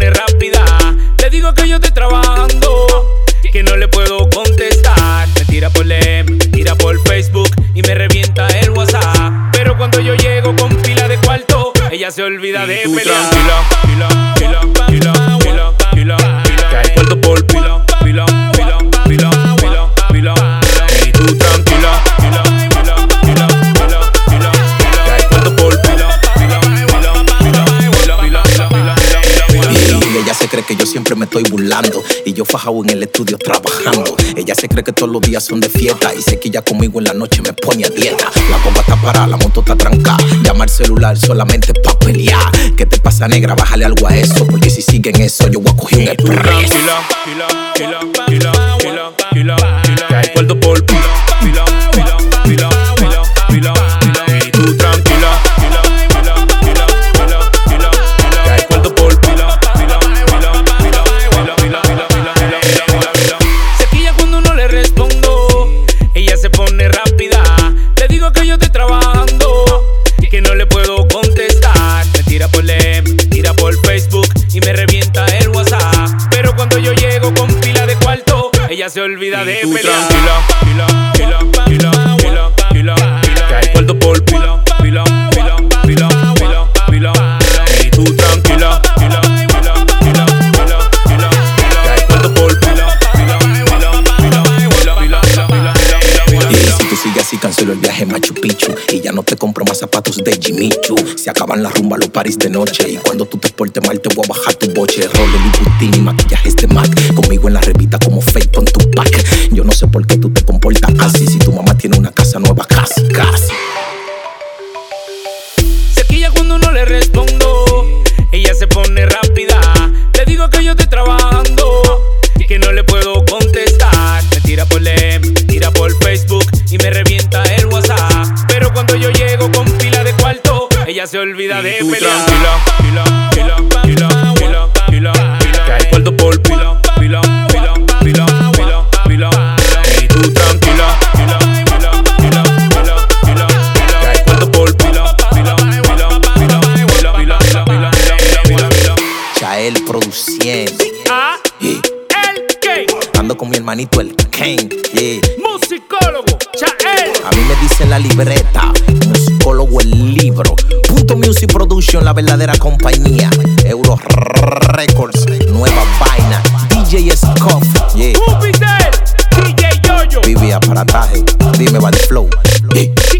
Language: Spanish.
rápida. Le digo que yo estoy trabajando, que no le puedo contestar. Me tira por LEM, tira por Facebook y me revienta el WhatsApp. Pero cuando yo llego con pila de cuarto, ella se olvida de pelear. Se cree que yo siempre me estoy burlando. Y yo fajado en el estudio trabajando. Ella se cree que todos los días son de fiesta. Y sé que ella conmigo en la noche me pone a dieta. La bomba está parada, la moto está trancada. Llama al celular solamente pa' pelear. ¿Qué te pasa, negra? Bájale algo a eso. Porque si siguen eso, yo voy a coger un Y tú express. tranquila, pila, pila, pila, pila, le puedo contestar. Me tira por DM, me tira por Facebook y me revienta el WhatsApp. Pero cuando yo llego con pila de cuarto, ella se olvida de tú pelear. tranquila, Picchu. Y ya no te compro más zapatos de Jimmy Choo. Se acaban la rumba, los paris de noche. Y cuando tú te portes mal, te voy a bajar tu boche. Roller y Butini, maquillaje este Mac. Conmigo en la revista como fake con tu pack. Yo no sé por qué tú te comportas así. Si tu mamá tiene ella se olvida de pelear. tranquila. Que hay cuarto por pila, pila, pila, pila, pila, pila. Y tú tranquila, pila, pila, pila, pila, pila. Que hay cuarto por pila, pila, pila, pila, pila, pila, pila, pila, pila, pila. Chael produciendo. Ah, el King, Ando con mi hermanito el Ken. Yeah. musicólogo, Chael. A mí me dice la libreta, Music Production, la verdadera compañía. Euro Records, nueva vaina. DJ Scoff, yeah. DJ Yoyo. Vive aparataje, dime va de flow. Yeah.